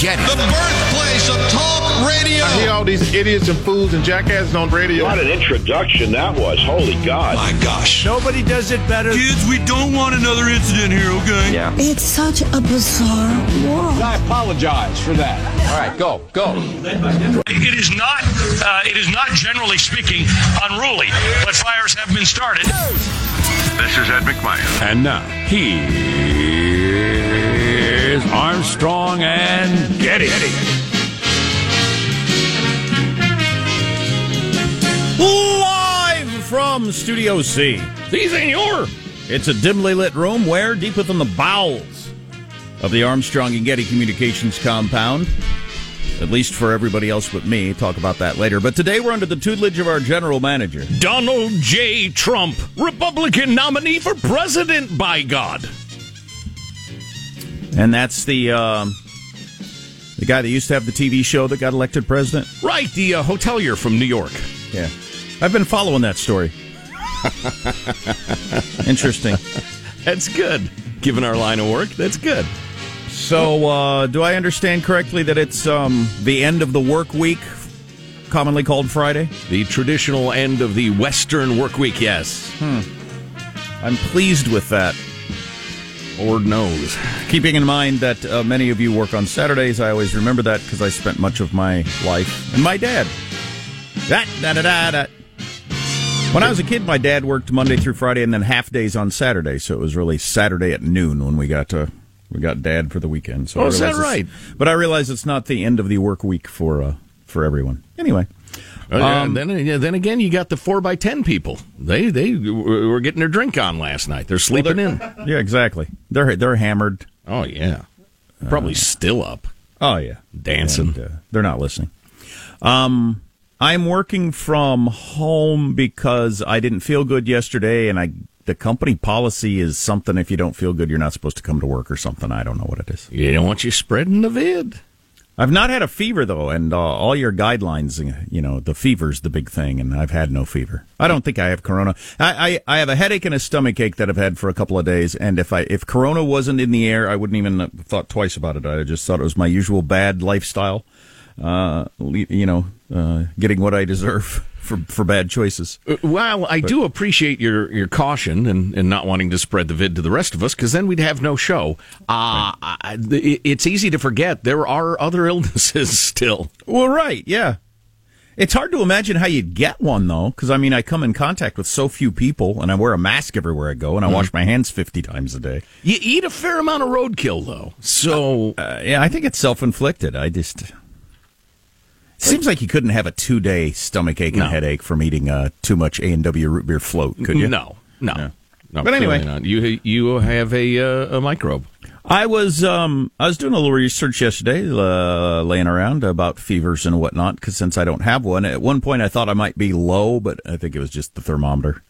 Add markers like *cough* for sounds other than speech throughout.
Getty. The birthplace of talk radio. I hear all these idiots and fools and jackasses on radio. What an introduction that was. Holy God. My gosh. Nobody does it better. Kids, we don't want another incident here, okay? Yeah. It's such a bizarre world. I apologize for that. All right, go, go. It is not, uh, it is not generally speaking unruly, but fires have been started. This is Ed McMahon. And now, here's Armstrong and Getty. Live from Studio C. Si, your. It's a dimly lit room where, deep within the bowels of the Armstrong and Getty Communications compound, at least for everybody else but me, talk about that later. But today we're under the tutelage of our general manager. Donald J. Trump, Republican nominee for president, by God. And that's the um, the guy that used to have the TV show that got elected president. Right, the uh, hotelier from New York. Yeah. I've been following that story. *laughs* Interesting. That's good. Given our line of work, that's good. So, uh, do I understand correctly that it's um, the end of the work week, commonly called Friday? The traditional end of the Western work week, yes. I'm pleased with that. Lord knows. Keeping in mind that uh, many of you work on Saturdays, I always remember that because I spent much of my life and my dad. That da da da da. When I was a kid, my dad worked Monday through Friday and then half days on Saturday, so it was really Saturday at noon when we got to we got dad for the weekend. So Oh, is that right? But I realize it's not the end of the work week for uh, for everyone. Anyway, Uh, yeah, Um, then, then again, you got the four by ten people. They they were getting their drink on last night. They're sleeping in. *laughs* yeah, exactly. They're they're hammered. Oh yeah, probably still up Oh yeah, dancing. And, uh, they're not listening. Um, I'm working from home because I didn't feel good yesterday, and I the company policy is something if you don't feel good, you're not supposed to come to work or something. I don't know what it is. You don't want you spreading the vid. I've not had a fever though, and uh, all your guidelines, uh, you know, the fever's the big thing, and I've had no fever. I don't think I have corona. I, I, I have a headache and a stomach ache that I've had for a couple of days, and if I if corona wasn't in the air, I wouldn't even have thought twice about it. I just thought it was my usual bad lifestyle, uh, you know, uh, getting what I deserve for for bad choices. Uh, Well, I do appreciate your, your caution and, and not wanting to spread the vid to the rest of us because then we'd have no show. Uh, I, it's easy to forget there are other *laughs* illnesses still. Well, right, yeah. It's hard to imagine how you'd get one though, because I mean, I come in contact with so few people, and I wear a mask everywhere I go, and I wash my hands fifty times a day. You eat a fair amount of roadkill, though. So, Uh, yeah, I think it's self inflicted. I just seems like you couldn't have a two day stomach ache and No. headache from eating uh, too much A and W root beer float, could you? no, no. No But anyway. not. you you have a uh, a microbe. I was um I was doing a little research yesterday, uh, laying around about fevers and whatnot. Because since I don't have one, at one point I thought I might be low, but I think it was just the thermometer.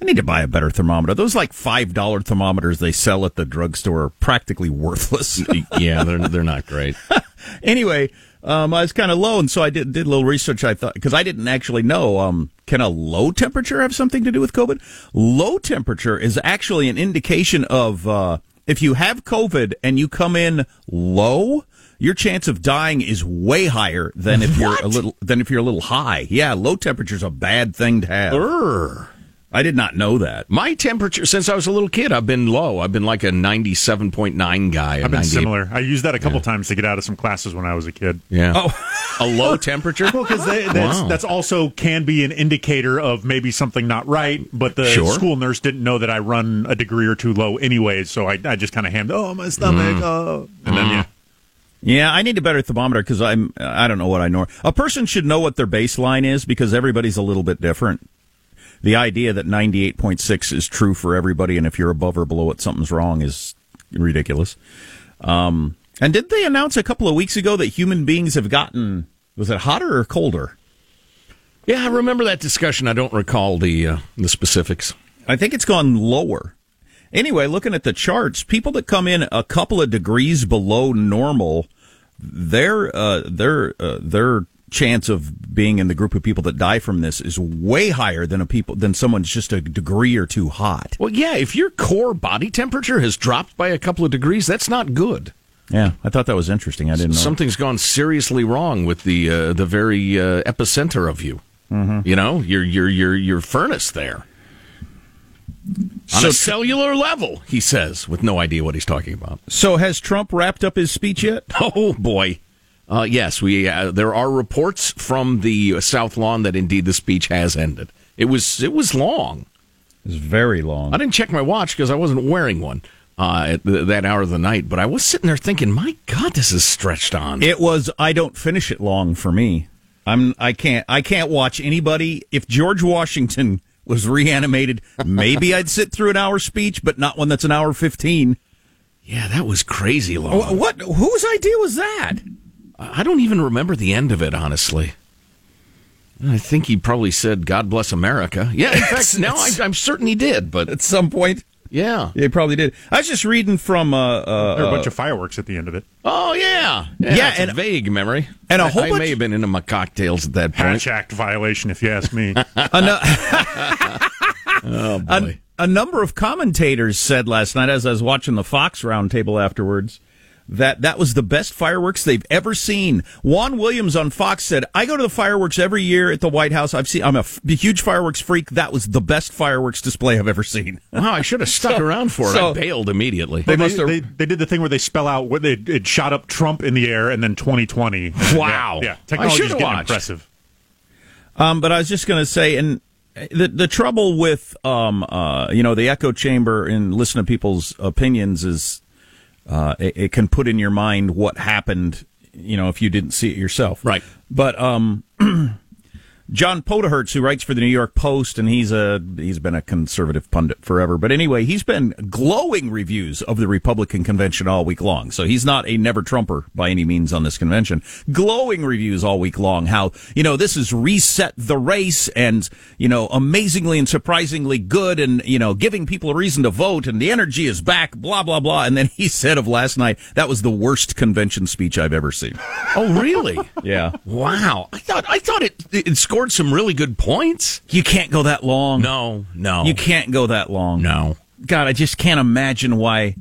I need to buy a better thermometer. Those like five dollar thermometers they sell at the drugstore are practically worthless. *laughs* yeah, they're they're not great. *laughs* anyway, um, I was kind of low, and so I did did a little research. I thought because I didn't actually know. Um, can a low temperature have something to do with COVID? Low temperature is actually an indication of uh, if you have COVID and you come in low. Your chance of dying is way higher than if you're a little than if you're a little high. Yeah, low temperature's a bad thing to have. Urgh. I did not know that. My temperature since I was a little kid, I've been low. I've been like a ninety-seven point nine guy. I've been similar. I used that a couple times to get out of some classes when I was a kid. Yeah. Oh, a low *laughs* temperature. Well, because that's, Wow. that's also can be an indicator of maybe something not right. But the Sure. school nurse didn't know that I run a degree or two low anyways, so I, I just kind of hammed, oh, my stomach, Mm. oh. And then, yeah. Yeah, I need a better thermometer because I'm I don't know what I know. A person should know what their baseline is because everybody's a little bit different. The idea that 98.6 is true for everybody and if you're above or below it something's wrong is ridiculous. Um and did they announce a couple of weeks ago that human beings have gotten was it hotter or colder? Yeah, I remember that discussion. I don't recall the uh, the specifics. I think it's gone lower. Anyway, looking at the charts, people that come in a couple of degrees below normal, their uh, their uh, their chance of being in the group of people that die from this is way higher than a people than someone's just a degree or two hot. Well, yeah, if your core body temperature has dropped by a couple of degrees, that's not good. Yeah, I thought that was interesting. I didn't know. Something's gone seriously wrong with the uh, the very uh, epicenter of you. Mm-hmm. You know, your your your your furnace there. On So- a cellular level, he says, with no idea what he's talking about. So has Trump wrapped up his speech yet? *laughs* Oh boy. Uh, yes, we uh, there are reports from the South Lawn that indeed the speech has ended. It was it was long. It's very long. I didn't check my watch because I wasn't wearing one uh, at the, that hour of the night, but I was sitting there thinking, my God, this is stretched on. It was I don't finish it long for me. I'm I can't I can't watch anybody if George Washington was reanimated, maybe I'd sit through an hour speech, but not one that's an hour 15. yeah, that was crazy long. Wh- What whose idea was that? I don't even remember the end of it, honestly. I think he probably said, God bless America. Yeah, in fact, now I, I'm certain he did, but At some point, yeah. they probably did. I was just reading from uh, uh, There were a bunch of fireworks at the end of it. Oh, yeah. Yeah, Yeah, it's and- a vague memory. and a I- whole I, bunch- may have been into my cocktails at that point. Hatch Act violation, if you ask me. *laughs* ano- Oh, a, boy. a number of commentators said last night as I was watching the Fox roundtable afterwards that that was the best fireworks they've ever seen. Juan Williams on Fox said, "I go to the fireworks every year at the White House. I've seen I'm a f- huge fireworks freak. That was the best fireworks display I've ever seen." *laughs* Wow, I should have stuck So- around for it. so- I bailed immediately. They, must have- they, they did the thing where they spell out what they it shot up Trump in the air and then 2020. Wow. Yeah, yeah. I technology's getting watched. impressive. Um, but I was just going to say, and the the trouble with um, uh, you know, the echo chamber and listen to people's opinions is uh, it, it can put in your mind what happened. You know, if you didn't see it yourself, Right. But um, *clears throat* John Podhoretz, who writes for the New York Post, and he's a he's been a conservative pundit forever. But anyway, he's been glowing reviews of the Republican convention all week long. So he's not a never Trumper by any means on this convention. Glowing reviews all week long. How you know this has reset the race, and you know amazingly and surprisingly good, and you know giving people a reason to vote, and the energy is back. Blah blah blah. And then he *laughs* said of last night that was the worst convention speech I've ever seen. oh, really? Yeah, wow. I thought I thought it it scored some really good points. you can't go that long. No, no. You can't go that long. No. God, I just can't imagine why.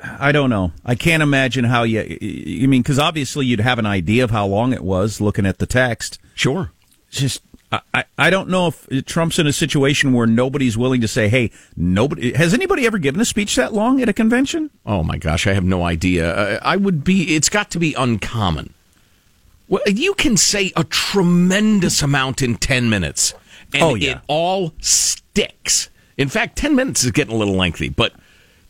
I don't know. I can't imagine how you. You mean because obviously you'd have an idea of how long it was looking at the text. Sure. Just I, I, I don't know if Trump's in a situation where nobody's willing to say, "Hey, nobody has anybody ever given a speech that long at a convention?" Oh my gosh, I have no idea. Uh, I would be. It's got to be uncommon. Well, you can say a tremendous amount in ten minutes, and Oh, yeah. it all sticks. In fact, ten minutes is getting a little lengthy, but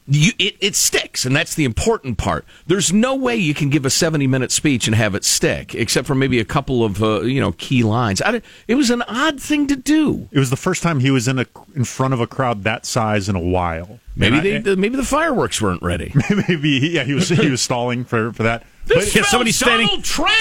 you, it, it sticks, and that's the important part. There's no way you can give a seventy-minute speech and have it stick, except for maybe a couple of uh, you know key lines. I, it was an odd thing to do. It was the first time he was in a in front of a crowd that size in a while. Maybe And I- they, the, maybe the fireworks weren't ready. *laughs* maybe yeah he was he was stalling for for that. This Yeah, spells somebody's standing- Trump.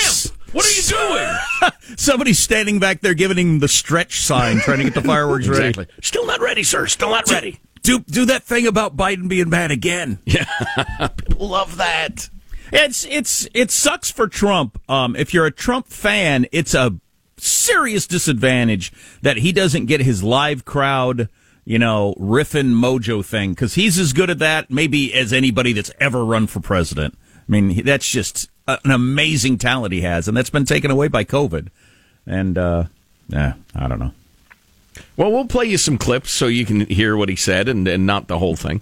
What are you doing? *laughs* Somebody's standing back there giving him the stretch sign, trying to get the fireworks ready. Exactly. Still not ready, sir. Still not ready. Do do that thing about Biden being bad again. Yeah, *laughs* People love that. It's it's it sucks for Trump. Um, if you're a Trump fan, it's a serious disadvantage that he doesn't get his live crowd, you know, riffing mojo thing because he's as good at that maybe as anybody that's ever run for president. I mean, that's just an amazing talent he has, and that's been taken away by COVID. And uh, yeah, I don't know. Well, we'll play you some clips so you can hear what he said and, and not the whole thing.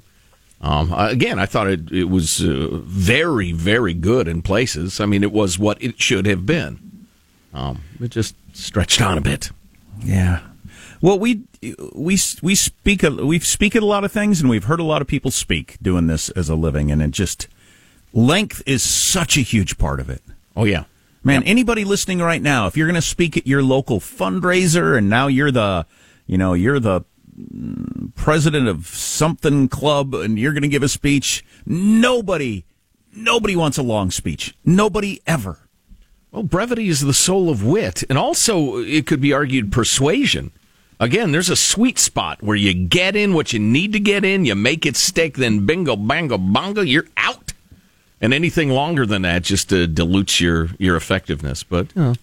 Um, again, I thought it, it was uh, very, very good in places. I mean, it was what it should have been. Um, it just stretched on a bit. Yeah. Well, we we we speak we speak at a lot of things, and we've heard a lot of people speak doing this as a living, and it just length is such a huge part of it. Oh yeah, Man, anybody listening right now, if you're going to speak at your local fundraiser, and now you're the, you know, you're the mm, president of something club, and you're going to give a speech, nobody, nobody wants a long speech. Nobody ever. Well, brevity is the soul of wit, and also it could be argued persuasion. Again, there's a sweet spot where you get in what you need to get in, you make it stick, then bingo, bango, bongo, you're out. And anything longer than that just uh, dilutes your, your effectiveness. But you know,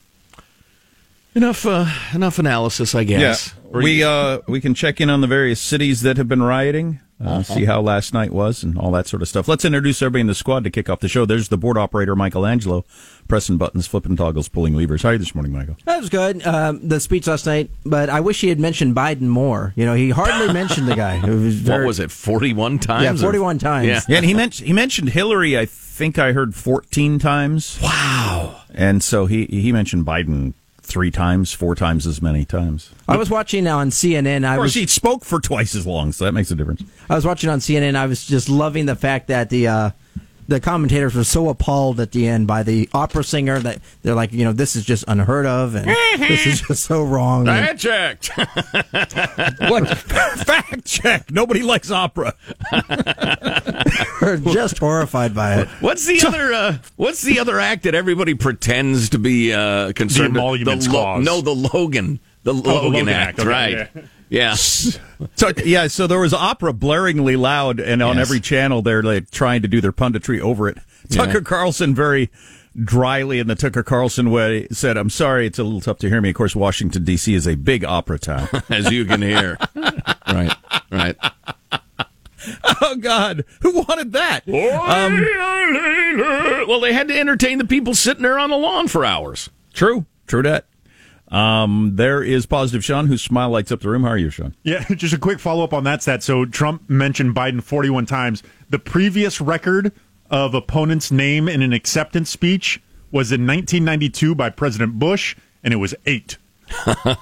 enough uh, enough analysis, I guess. Or we uh we can check in on the various cities that have been rioting. Uh, see how last night was and all that sort of stuff. Let's introduce everybody in the squad to kick off the show. There's the board operator, Michelangelo, pressing buttons, flipping toggles, pulling levers. How are you this morning, Michael? That was good. Um, the speech last night, but I wish he had mentioned Biden more. You know, he hardly mentioned the guy. It was *laughs* very, what was it? Forty-one times. Yeah, or- 41 times. Yeah. Yeah, and he mentioned he mentioned Hillary. I think I heard 14 times. Wow. And so he he mentioned Biden three times, four times as many times. I was watching on CNN. I Of course, was he spoke for twice as long, so that makes a difference. I was watching on CNN. I was just loving the fact that the uh, the commentators were so appalled at the end by the opera singer that they're like, you know, this is just unheard of, and this is just so wrong. And- I checked. *laughs* What fact check? Nobody likes opera. *laughs* We're just horrified by it. What's the other? Uh, what's the other act that everybody pretends to be uh, concerned? The emoluments clause. No, the Logan. The Logan, Logan Act. Act, okay, right. Yeah. *laughs* So yeah, so there was opera blaringly loud, and on Yes. every channel they're like trying to do their punditry over it. Tucker Carlson very dryly in the Tucker Carlson way said, "I'm sorry, it's a little tough to hear me." Of course, Washington D.C. is a big opera town. *laughs* as you can hear. right. Right. *laughs* oh God, who wanted that? Um, well, they had to entertain the people sitting there on the lawn for hours. True, true that. Um, there is positive Sean, whose smile lights up the room. How are you, Sean? Yeah, *laughs* just a quick follow up on that stat. So Trump mentioned Biden 41 times. The previous record of opponent's name in an acceptance speech was in 1992 by President Bush, and it was eight. *laughs*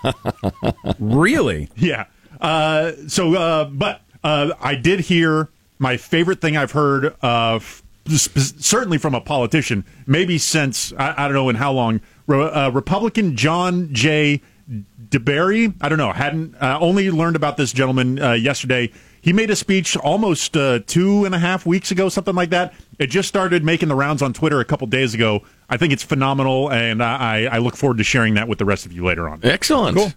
Really? Yeah. Uh, so, uh, but uh, I did hear my favorite thing I've heard, uh, f- certainly from a politician, maybe since I, I don't know in how long. Re- uh, Republican John J. DeBerry, I don't know, hadn't uh, only learned about this gentleman uh, yesterday. He made a speech almost uh, two and a half weeks ago, something like that. It just started making the rounds on Twitter a couple days ago. I think it's phenomenal, and I, I I look forward to sharing that with the rest of you later on. Excellent. Cool.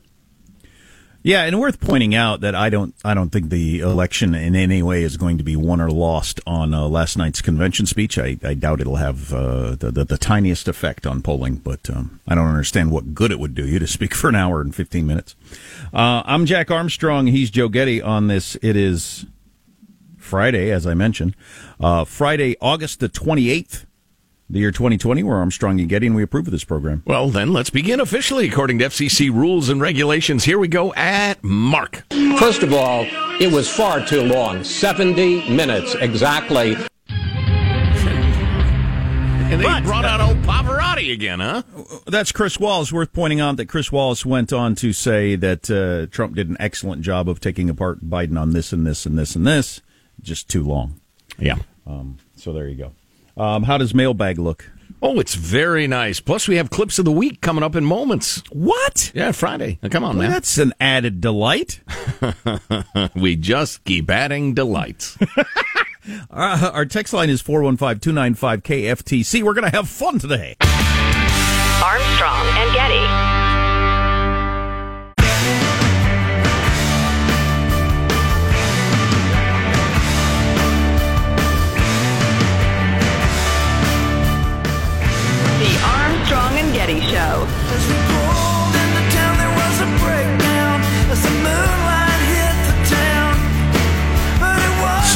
Yeah, and worth pointing out that I don't I don't think the election in any way is going to be won or lost on uh, last night's convention speech. I, I doubt it'll have uh, the, the the tiniest effect on polling, but um, I don't understand what good it would do you to speak for an hour and fifteen minutes. Uh, I'm Jack Armstrong. He's Joe Getty on this. It is Friday, as I mentioned, uh, Friday, August the twenty eighth. The year 2020, we're Armstrong and Getty, and we approve of this program. Well, then let's begin officially according to FCC rules and regulations. Here we go at Mark. First of all, it was far too long 70 minutes exactly. And they brought out old Pavarotti again, huh? That's Chris Wallace. Worth pointing out that Chris Wallace went on to say that uh, Trump did an excellent job of taking apart Biden on this and this and this and this. Just too long. Yeah. Um, so there you go. Um, how does mailbag look? Oh, it's very nice. Plus, we have clips of the week coming up in moments. What? Yeah, Friday. Now, come on, Well, man. that's an added delight. *laughs* we just keep adding delights. *laughs* Uh, our text line is 415 295 KFTC. We're going to have fun today. Armstrong and Getty.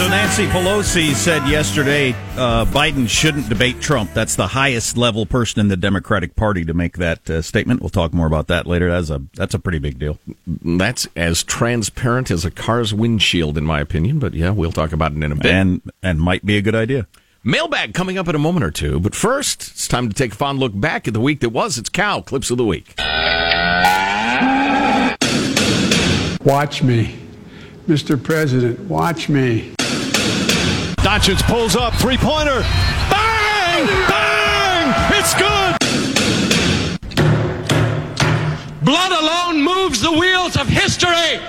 So Nancy Pelosi said yesterday uh, Biden shouldn't debate Trump. That's the highest level person in the Democratic Party to make that uh, statement. We'll talk more about that later. That's a that's a pretty big deal. That's as transparent as a car's windshield, in my opinion. But yeah, we'll talk about it in a bit. and and might be a good idea. Mailbag coming up in a moment or two. But first, it's time to take a fond look back at the week that was. It's Cow Clips of the Week. Watch me. Mr. President, watch me. Doncic pulls up, three pointer. Bang! Bang! It's good! Blood alone moves the wheels of history.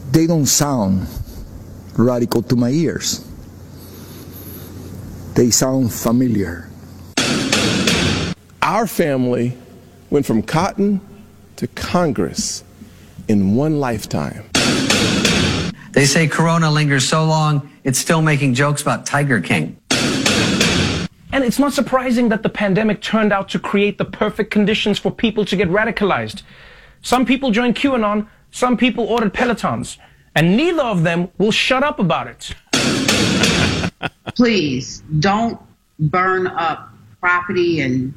*laughs* they don't sound radical to my ears. They sound familiar. Our family went from cotton to Congress in one lifetime. They say Corona lingers so long, it's still making jokes about Tiger King. And it's not surprising that the pandemic turned out to create the perfect conditions for people to get radicalized. Some people joined QAnon, some people ordered Pelotons. and neither of them will shut up about it. Please don't burn up property and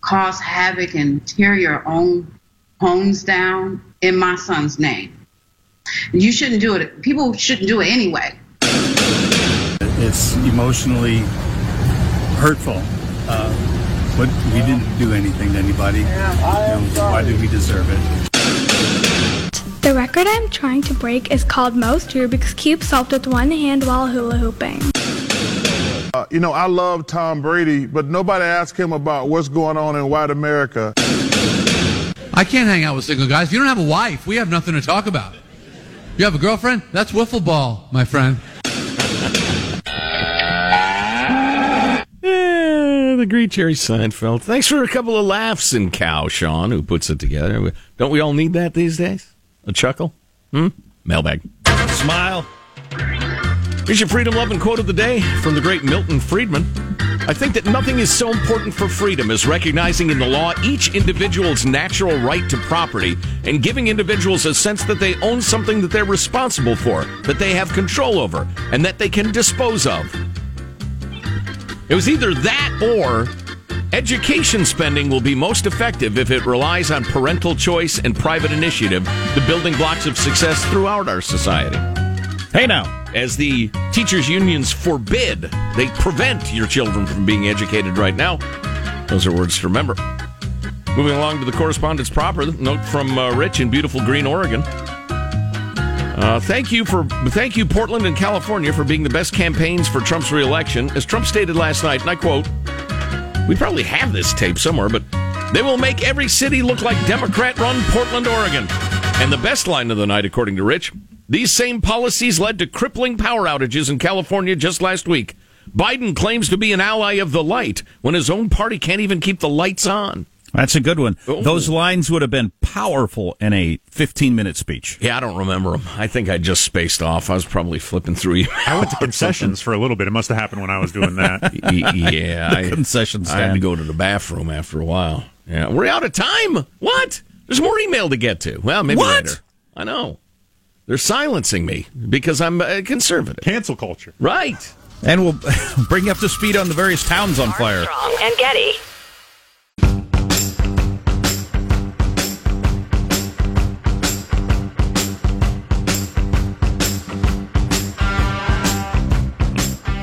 cause havoc and tear your own homes down in my son's name. You shouldn't do it. People shouldn't do it anyway. It's emotionally hurtful. Uh, but we didn't do anything to anybody. You know, why do we deserve it? The record I'm trying to break is called Most Rubik's Cube solved with one hand while hula hooping. Uh, you know, I love Tom Brady, but nobody asked him about what's going on in white America. I can't hang out with single guys. If you don't have a wife, we have nothing to talk about. You have a girlfriend? That's wiffle ball, my friend. Yeah, the great Jerry Seinfeld. Thanks for a couple of laughs in cow, Sean, who puts it together. Don't we all need that these days? A chuckle? Hmm? Mailbag. Smile. Here's your freedom loving quote of the day from the great Milton Friedman. I think that nothing is so important for freedom as recognizing in the law each individual's natural right to property and giving individuals a sense that they own something that they're responsible for, that they have control over, and that they can dispose of. It was either that or education spending will be most effective if it relies on parental choice and private initiative, the building blocks of success throughout our society. Hey now. As the teachers' unions forbid, they prevent your children from being educated right now. Those are words to remember. Moving along to the correspondence proper, note from uh, Rich in beautiful Green, Oregon. Uh, thank you for thank you Portland and California for being the best campaigns for Trump's reelection. As Trump stated last night, and I quote, "We probably have this tape somewhere, but they will make every city look like Democrat-run Portland, Oregon." And the best line of the night, according to Rich, these same policies led to crippling power outages in California just last week. Biden claims to be an ally of the light when his own party can't even keep the lights on. That's a good one. Oh. Those lines would have been powerful in a 15 minute speech. Yeah, I don't remember them. I think I just spaced off. I was probably flipping through. I went to concessions for a little bit. It must have happened when I was doing that. *laughs* yeah, *laughs* The I, concession I had to go to the bathroom after a while. Yeah, we're out of time. What? There's more email to get to. Well, maybe What? later. I know. They're silencing me because I'm uh, conservative. Cancel culture. Right. And we'll *laughs* bring you up to speed on the various towns on fire. Armstrong and Getty.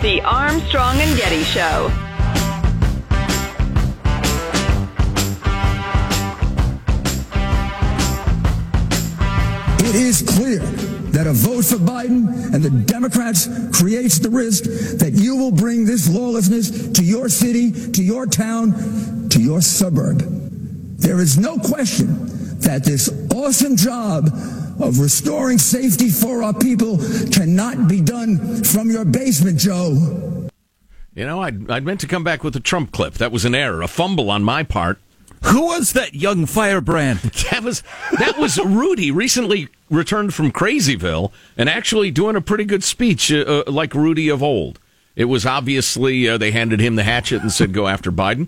The Armstrong and Getty Show. It is clear that a vote for Biden and the Democrats creates the risk that you will bring this lawlessness to your city, to your town, to your suburb. There is no question that this awesome job of restoring safety for our people cannot be done from your basement, Joe. You know, I'd, I'd meant to come back with a Trump clip. That was an error, a fumble on my part. Who was that young firebrand? *laughs* That was that was Rudy recently returned from Crazyville and actually doing a pretty good speech, uh, uh, like Rudy of old. It was obviously uh, they handed him the hatchet and said, "Go after Biden,"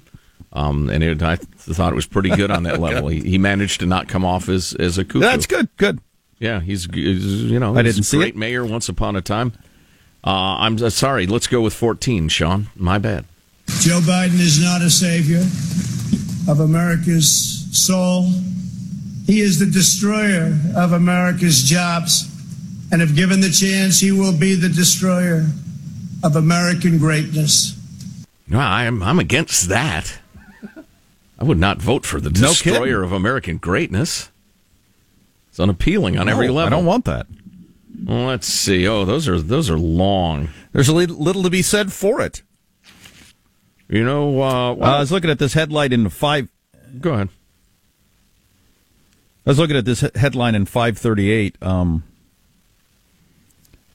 um, and it, I thought it was pretty good on that level. He, he managed to not come off as as a cuckoo. That's good. Good. Yeah, he's, he's you know I he's didn't a see great it. mayor once upon a time. Uh, I'm uh, sorry. Let's go with 14, Sean. My bad. Joe Biden is not a savior of America's soul. He is the destroyer of America's jobs. And if given the chance, he will be the destroyer of American greatness. No, I'm I'm against that. I would not vote for the destroyer kidding. of American greatness. It's unappealing on every level. I don't want that. Well, let's see. Oh, those are those are long. There's a little, to be said for it. You know, uh, Uh, I was looking at this headline in five. go ahead. I was looking at this headline in 538. Um,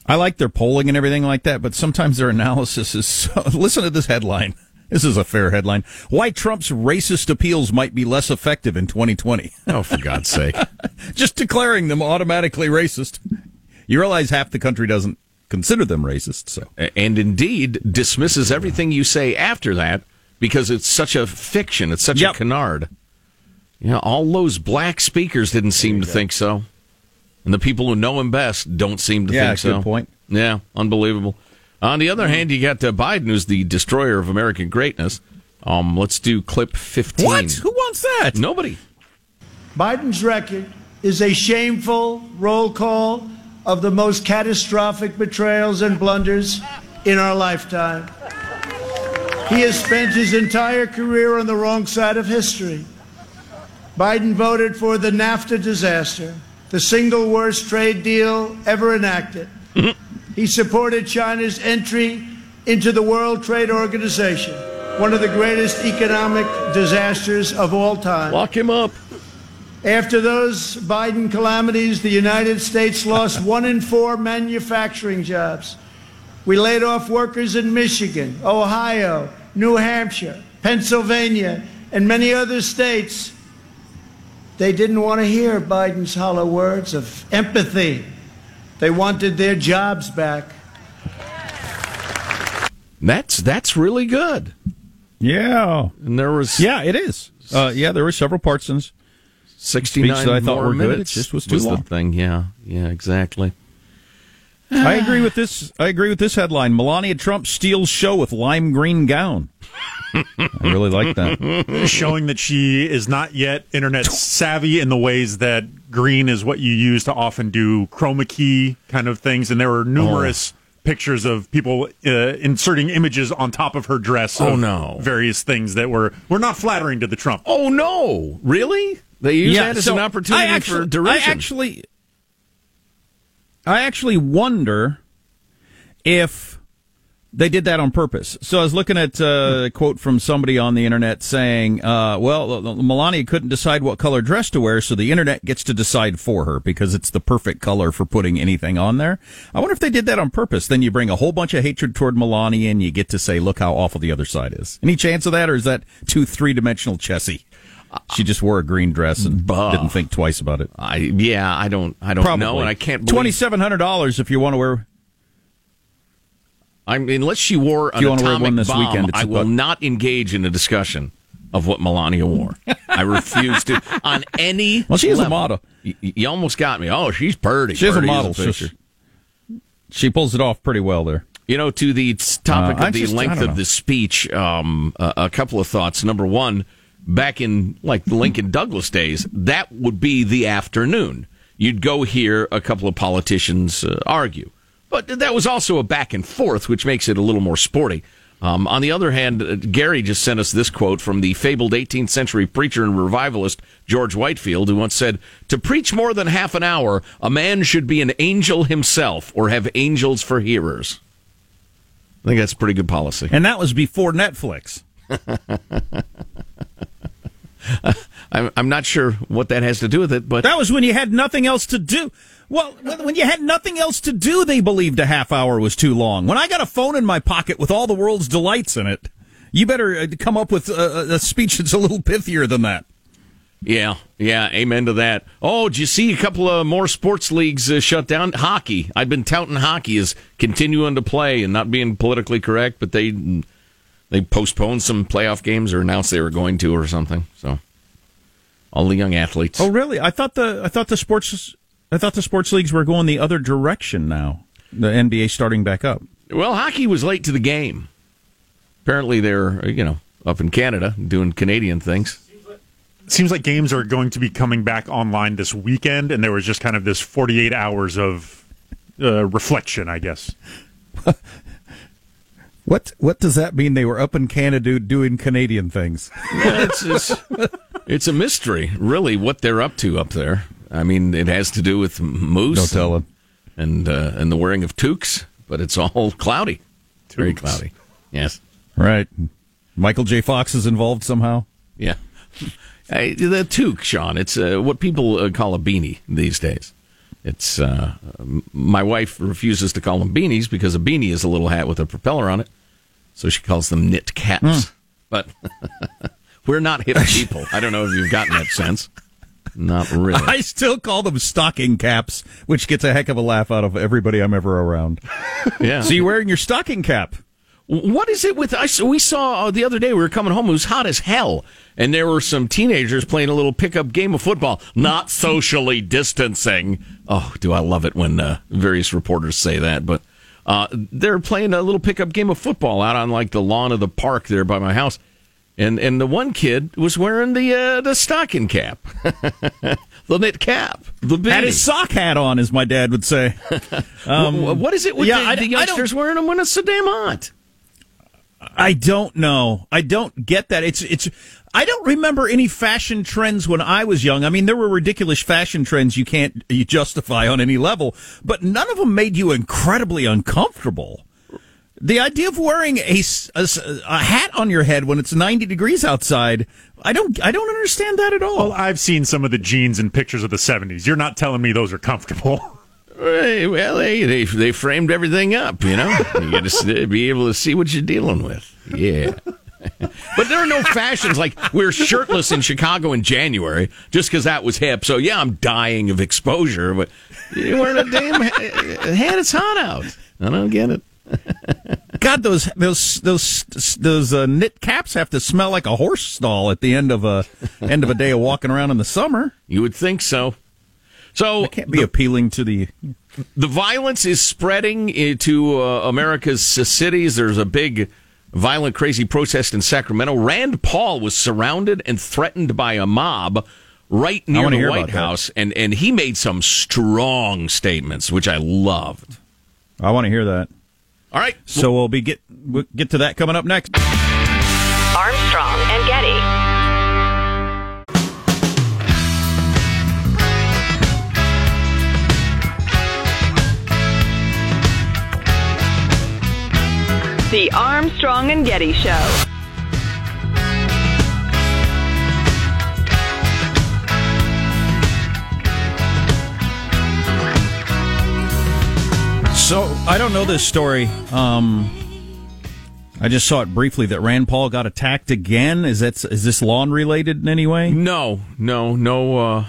I like their polling and everything like that, but sometimes their analysis is. So, *laughs* listen to this headline. This is a fair headline. Why Trump's racist appeals might be less effective in 2020. Oh, for God's sake! *laughs* Just declaring them automatically racist. You realize half the country doesn't consider them racist. So and indeed dismisses everything you say after that because it's such a fiction. It's such Yep. a canard. Yeah, all those black speakers didn't seem to think so. And the people who know him best don't seem to Yeah, think so. good point. Yeah, unbelievable. On the other hand, you got uh, Biden, who's the destroyer of American greatness. Um, let's do clip 15. What? Who wants that? Nobody. Biden's record is a shameful roll call of the most catastrophic betrayals and blunders in our lifetime. He has spent his entire career on the wrong side of history. Biden voted for the NAFTA disaster, the single worst trade deal ever enacted. He supported China's entry into the World Trade Organization, one of the greatest economic disasters of all time. Lock him up. After those Biden calamities, the United States lost one in four manufacturing jobs. We laid off workers in Michigan, Ohio, New Hampshire, Pennsylvania, and many other states. They didn't want to hear Biden's hollow words of empathy. They wanted their jobs back. That's that's really good. Yeah. And there was Yeah, it is. Uh, yeah, there were several parts in this 69 that I thought more were good. It just was too the long. thing. Yeah, yeah, exactly. I agree with this. I agree with this headline. Melania Trump steals show with lime green gown. I really like that. showing that she is not yet internet savvy in the ways that green is what you use to often do chroma key kind of things. And there were numerous Oh. pictures of people uh, inserting images on top of her dress. Oh, of no. Various things that were were not flattering to the Trump. Oh no! Really? They use that as so an opportunity I actually, for derision. I actually, I actually wonder if they did that on purpose. So I was looking at uh, a quote from somebody on the internet saying, uh, "Well, Melania couldn't decide what color dress to wear, so the internet gets to decide for her because it's the perfect color for putting anything on there." I wonder if they did that on purpose. Then you bring a whole bunch of hatred toward Melania, and you get to say, "Look how awful the other side is." Any chance of that, or is that too three dimensional chessy? She just wore a green dress and Bah. didn't think twice about it. I yeah, I don't I don't Probably. know, and I can't believe. Twenty seven hundred dollars if you want to wear. I mean, unless she wore an you wanna wear atomic one this bomb, weekend, I will not engage in a discussion of what Melania wore. I refuse to *laughs* on any. Well, she is a model. You, you almost got me. Oh, she's pretty. She is a model. picture. she, she pulls it off pretty well there. You know, to the topic Uh, of the just- length of the speech, um, a, a couple of thoughts. Number one, back in like the Lincoln Douglas days, that would be the afternoon. You'd go hear a couple of politicians uh, argue, but that was also a back and forth, which makes it a little more sporty. Um, on the other hand, uh, Gary just sent us this quote from the fabled 18th century preacher and revivalist George Whitefield, who once said, To preach more than half an hour, a man should be an angel himself or have angels for hearers. I think that's pretty good policy. And that was before Netflix. *laughs* *laughs* I'm, I'm not sure what that has to do with it, but That was when you had nothing else to do. Well, when you had nothing else to do, they believed a half hour was too long. When I got a phone in my pocket with all the world's delights in it, you better uh, come up with a, a speech that's a little pithier than that. yeah, yeah, amen to that. Oh, did you see a couple of more sports leagues uh, shut down? Hockey. I've been touting hockey as continuing to play and not being politically correct, but they they postponed some playoff games or announced they were going to or something. So all the young athletes. Oh, really? I thought the I thought the sports I thought the sports leagues were going the other direction now. The NBA starting back up. Well, hockey was late to the game. Apparently, they're you know up in Canada doing Canadian things. seems like games are going to be coming back online this weekend, and there was just kind of this 48 hours of uh, reflection, I guess. *laughs* What what does that mean? They were up in Canada doing Canadian things. it's, it's, it's a mystery, really, what they're up to up there. I mean, it has to do with moose. Telling. And, uh, and the wearing of toques, but it's all cloudy. Very cloudy. Yes. Right. Michael J. Fox is involved somehow. Yeah. Hey, the toque, Sean, it's uh, what people uh, call a beanie these days. It's uh, my wife refuses to call them beanies because a beanie is a little hat with a propeller on it, so she calls them knit caps. But *laughs* we're not hip people. I don't know if you've gotten that sense. Not really. I still call them stocking caps, which gets a heck of a laugh out of everybody I'm ever around. Yeah. So you're wearing your stocking cap. What is it with us? We saw uh, the other day, we were coming home, it was hot as hell. And there were some teenagers playing a little pickup game of football, not socially distancing. Oh, do I love it when uh, various reporters say that. But uh, they're playing a little pickup game of football out on like the lawn of the park there by my house. And and the one kid was wearing the uh, the stocking cap, *laughs* the knit cap, the beanie. Had his sock hat on, as my dad would say. *laughs* Um, Wh- what is it with yeah, the, I- the youngsters wearing them when it's so damn hot? I don't know. I don't get that. It's it's. I don't remember any fashion trends when I was young. I mean, there were ridiculous fashion trends you can't you justify on any level, but none of them made you incredibly uncomfortable. The idea of wearing a a hat on your head when it's 90 degrees outside, I don't I don't understand that at all. Well, I've seen some of the jeans and pictures of the 70s. You're not telling me those are comfortable. *laughs* Well, they, they they framed everything up, you know. You got to *laughs* be able to see what you're dealing with. Yeah. *laughs* but there are no fashions like we're shirtless in Chicago in January just because that was hip. So yeah, I'm dying of exposure, but you're wearing a damn ha- *laughs* hat. It's hot out. I don't get it. God, those those those those uh, knit caps have to smell like a horse stall at the end of a end of a day of walking around in the summer. You would think so. So it can't be appealing to the the violence is spreading into uh, America's cities. There's a big, violent, crazy protest in Sacramento. Rand Paul was surrounded and threatened by a mob right near the White about that. House, and and he made some strong statements, which I loved. I want to hear that. All right, so we'll be get we'll get to that coming up next. Armstrong and Getty. The Armstrong and Getty Show. So I don't know this story. Um, I just saw it briefly that Rand Paul got attacked again. Is that is this lawn related in any way? No, no, no, uh,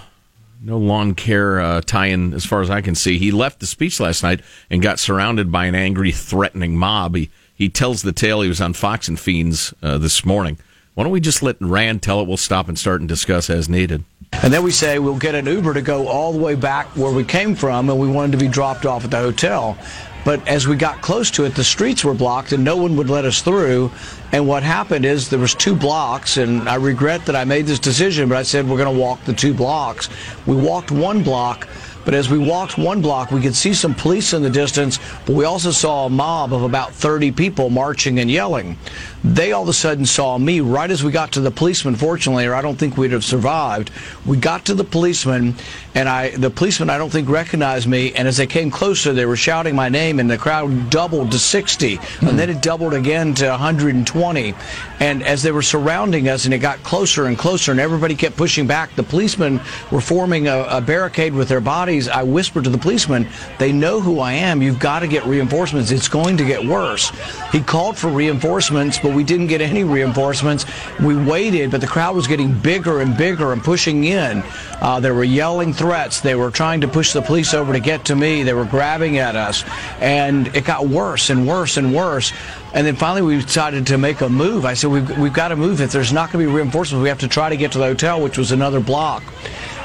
no lawn care uh, tie-in as far as I can see. He left the speech last night and got surrounded by an angry, threatening mob. He he tells the tale. He was on Fox and Fiends uh, this morning. Why don't we just let Rand tell it? We'll stop and start and discuss as needed. And then we say we'll get an Uber to go all the way back where we came from, and we wanted to be dropped off at the hotel. But as we got close to it, the streets were blocked, and no one would let us through. And what happened is there was two blocks, and I regret that I made this decision, but I said we're going to walk the two blocks. We walked one block. But as we walked one block, we could see some police in the distance, but we also saw a mob of about 30 people marching and yelling. They all of a sudden saw me right as we got to the policeman, fortunately, or I don't think we'd have survived. We got to the policeman, and I, the policeman, I don't think, recognized me. And as they came closer, they were shouting my name, and the crowd doubled to 60. And then it doubled again to 120. And as they were surrounding us, and it got closer and closer, and everybody kept pushing back, the policemen were forming a, a barricade with their bodies. I whispered to the policeman, They know who I am. You've got to get reinforcements. It's going to get worse. He called for reinforcements, but we didn't get any reinforcements. We waited, but the crowd was getting bigger and bigger and pushing in. Uh, they were yelling threats. They were trying to push the police over to get to me. They were grabbing at us. And it got worse and worse and worse. And then finally, we decided to make a move. I said, we've, we've got to move. If there's not going to be reinforcements, we have to try to get to the hotel, which was another block.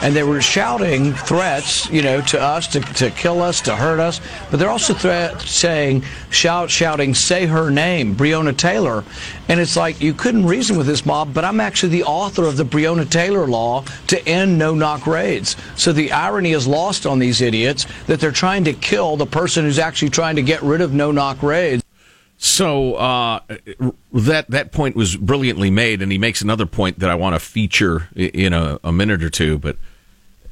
And they were shouting threats, you know, to us to, to kill us, to hurt us. But they're also saying, shout, shouting, say her name, Breonna Taylor. And it's like you couldn't reason with this mob, but I'm actually the author of the Breonna Taylor law to end no knock raids. So the irony is lost on these idiots that they're trying to kill the person who's actually trying to get rid of no knock raids. So uh, that that point was brilliantly made, and he makes another point that I want to feature in a, a minute or two. But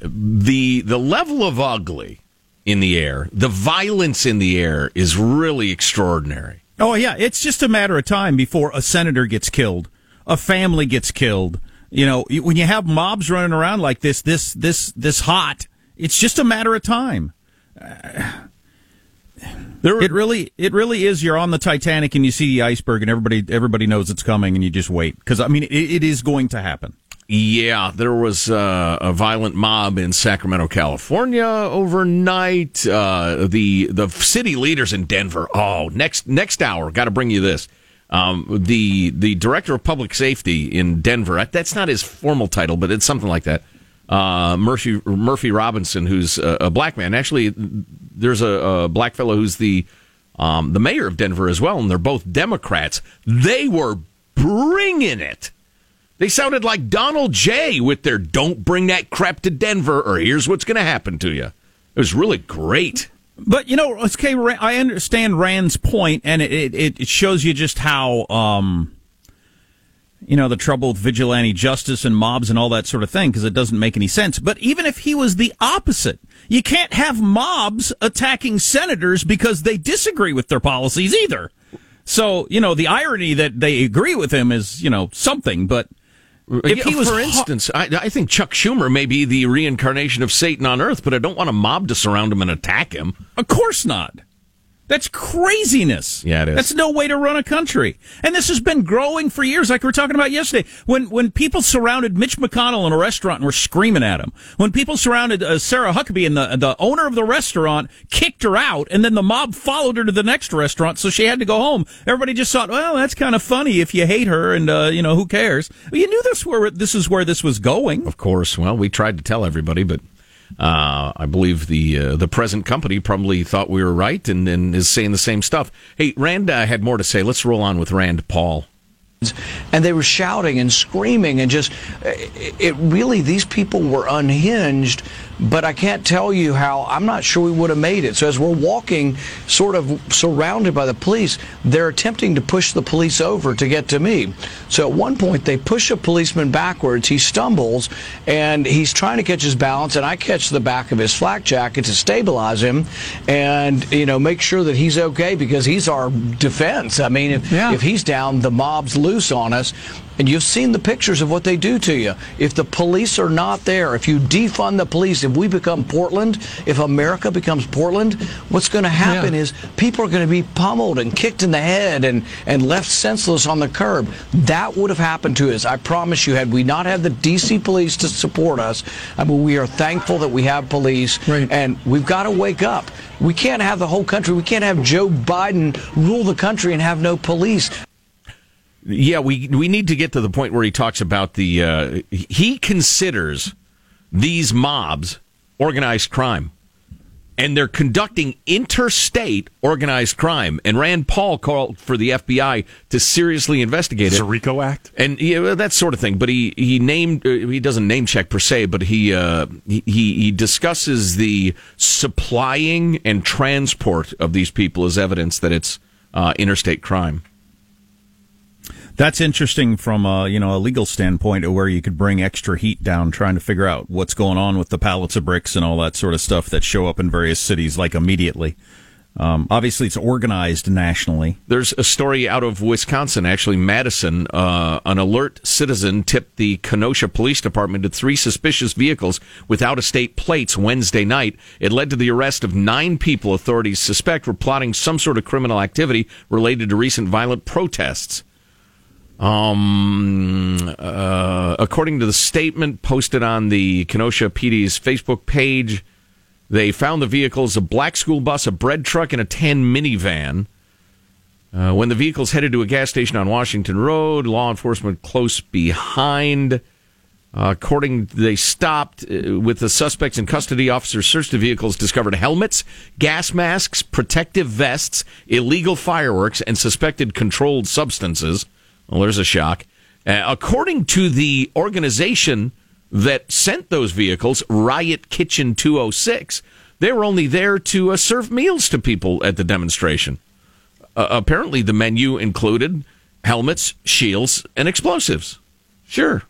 the the level of ugly in the air, the violence in the air, is really extraordinary. Oh yeah, it's just a matter of time before a senator gets killed, a family gets killed. You know, when you have mobs running around like this, this this this hot, it's just a matter of time. Uh, it really, it really is. You're on the Titanic and you see the iceberg, and everybody, everybody knows it's coming, and you just wait because I mean, it, it is going to happen. Yeah, there was uh, a violent mob in Sacramento, California overnight. Uh, the the city leaders in Denver. Oh, next next hour, got to bring you this. Um, the the director of public safety in Denver. That's not his formal title, but it's something like that. Uh, Murphy Murphy Robinson, who's a, a black man. Actually, there's a, a black fellow who's the um, the mayor of Denver as well, and they're both Democrats. They were bringing it. They sounded like Donald J. with their "Don't bring that crap to Denver," or "Here's what's going to happen to you." It was really great. But you know, okay, I understand Rand's point, and it it, it shows you just how um, you know the trouble with vigilante justice and mobs and all that sort of thing because it doesn't make any sense. But even if he was the opposite, you can't have mobs attacking senators because they disagree with their policies either. So you know the irony that they agree with him is you know something, but if he was, for instance, I, I, think Chuck Schumer may be the reincarnation of Satan on earth, but I don't want a mob to surround him and attack him. Of course not. That's craziness. Yeah, it is. That's no way to run a country. And this has been growing for years, like we were talking about yesterday. When when people surrounded Mitch McConnell in a restaurant and were screaming at him, when people surrounded uh, Sarah Huckabee and the the owner of the restaurant kicked her out, and then the mob followed her to the next restaurant, so she had to go home. Everybody just thought, well, that's kind of funny if you hate her, and uh, you know who cares? Well, you knew this where this is where this was going. Of course. Well, we tried to tell everybody, but uh, I believe the uh, the present company probably thought we were right and, and is saying the same stuff. Hey, Rand uh, had more to say. Let's roll on with Rand Paul and they were shouting and screaming and just it really these people were unhinged but I can't tell you how I'm not sure we would have made it. So as we're walking sort of surrounded by the police, they're attempting to push the police over to get to me. So at one point they push a policeman backwards, he stumbles and he's trying to catch his balance and I catch the back of his flak jacket to stabilize him and you know make sure that he's okay because he's our defense. I mean if yeah. if he's down the mob's loose on us and you've seen the pictures of what they do to you. If the police are not there, if you defund the police, if we become Portland, if America becomes Portland, what's going to happen yeah. is people are going to be pummeled and kicked in the head and, and left senseless on the curb. That would have happened to us. I promise you, had we not had the D.C. police to support us, I mean, we are thankful that we have police, right. and we've got to wake up. We can't have the whole country. We can't have Joe Biden rule the country and have no police. Yeah, we we need to get to the point where he talks about the uh, he considers these mobs organized crime, and they're conducting interstate organized crime. And Rand Paul called for the FBI to seriously investigate it. The RICO Act, and yeah, that sort of thing. But he he named uh, he doesn't name check per se, but he uh, he he discusses the supplying and transport of these people as evidence that it's uh, interstate crime. That's interesting from a you know a legal standpoint, where you could bring extra heat down, trying to figure out what's going on with the pallets of bricks and all that sort of stuff that show up in various cities like immediately. Um, obviously, it's organized nationally. There's a story out of Wisconsin, actually, Madison. Uh, an alert citizen tipped the Kenosha Police Department to three suspicious vehicles with out of state plates Wednesday night. It led to the arrest of nine people authorities suspect were plotting some sort of criminal activity related to recent violent protests. Um, uh, according to the statement posted on the Kenosha PD's Facebook page, they found the vehicles a black school bus, a bread truck, and a tan minivan. Uh, when the vehicles headed to a gas station on Washington Road, law enforcement close behind. Uh, according, they stopped uh, with the suspects in custody. Officers searched the vehicles, discovered helmets, gas masks, protective vests, illegal fireworks, and suspected controlled substances. Well, there's a shock. Uh, according to the organization that sent those vehicles, Riot Kitchen 206, they were only there to uh, serve meals to people at the demonstration. Uh, apparently, the menu included helmets, shields, and explosives. Sure.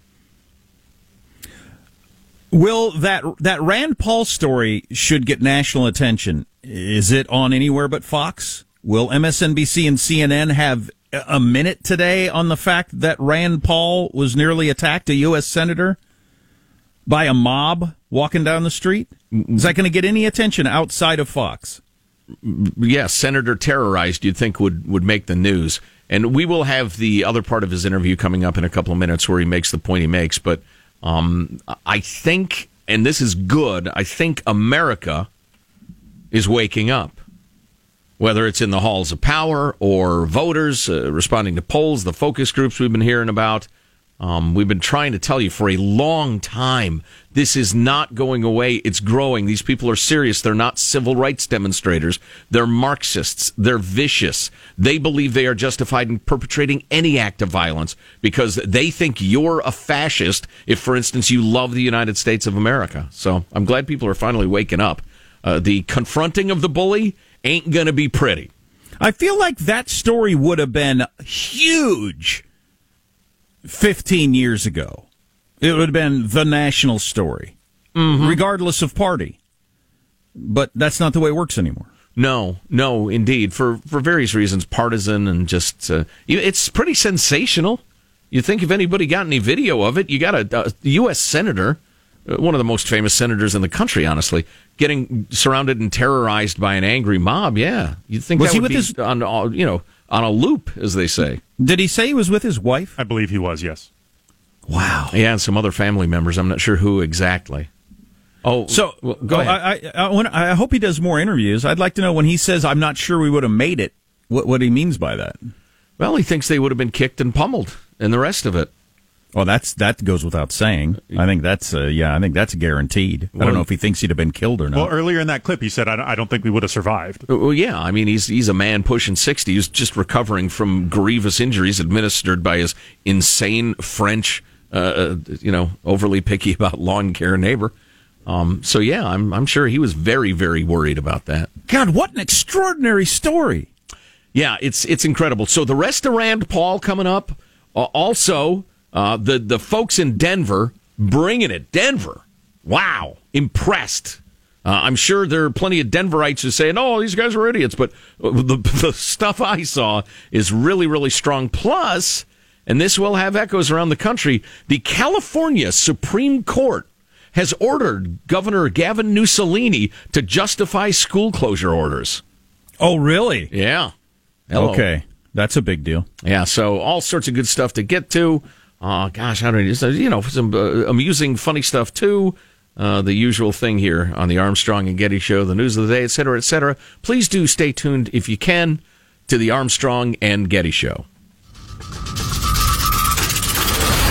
Will that that Rand Paul story should get national attention? Is it on anywhere but Fox? Will MSNBC and CNN have a minute today on the fact that Rand Paul was nearly attacked, a U.S. senator, by a mob walking down the street? Is that going to get any attention outside of Fox? Yes, Senator terrorized, you'd think would, would make the news. And we will have the other part of his interview coming up in a couple of minutes where he makes the point he makes. But Um, I think, and this is good. I think America is waking up whether it's in the halls of power or voters uh, responding to polls, the focus groups we've been hearing about. Um, we've been trying to tell you for a long time this is not going away. It's growing. These people are serious. They're not civil rights demonstrators. They're Marxists. They're vicious. They believe they are justified in perpetrating any act of violence because they think you're a fascist if, for instance, you love the United States of America. So I'm glad people are finally waking up. Uh, the confronting of the bully ain't going to be pretty. I feel like that story would have been huge 15 years ago. It would have been the national story, Mm-hmm. regardless of party. But that's not the way it works anymore. No, no, indeed, for for various reasons, partisan and just uh, it's pretty sensational. You think if anybody got any video of it, you got a, a U.S. senator, one of the most famous senators in the country, honestly, getting surrounded and terrorized by an angry mob. Yeah, you'd think Was that he would with be his- on uh, you know on a loop, as they say. Did he say he was with his wife? I believe he was. Yes. Wow. Yeah, and some other family members. I'm not sure who exactly. Oh, So well, go oh, ahead. I, I, I, when- I hope he does more interviews. I'd like to know when he says, "I'm not sure we would have made it." What what he means by that? Well, he thinks they would have been kicked and pummeled, and the rest of it. Well, that's that goes without saying. I think that's uh, yeah. I think that's guaranteed. I don't know if he thinks he'd have been killed or not. Well, earlier in that clip, he said, "I don't, I don't think we would have survived." Well, yeah. I mean, he's he's a man pushing sixty. He's just recovering from grievous injuries administered by his insane French, uh, uh, you know, overly picky *laughs* about lawn care neighbor. Um, so yeah, I'm I'm sure he was very very worried about that. God, what an extraordinary story! Yeah, it's it's incredible. So the rest of Rand Paul coming up. Uh, also, uh, the the folks in Denver bringing it. Denver, wow, impressed. Uh, I'm sure there are plenty of Denverites who say, "Oh, these guys are idiots," but uh, the *laughs* the stuff I saw is really really strong. Plus, and this will have echoes around the country. The California Supreme Court has ordered Governor Gavin Mussolini to justify school closure orders. Oh, really? Yeah. Hello. Okay, that's a big deal. Yeah, so all sorts of good stuff to get to. Uh, gosh, how do I just, you know, some uh, amusing, funny stuff too. Uh, the usual thing here on the Armstrong and Getty Show, the news of the day, et cetera, et cetera. Please do stay tuned if you can to the Armstrong and Getty Show.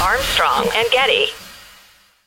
Armstrong and Getty.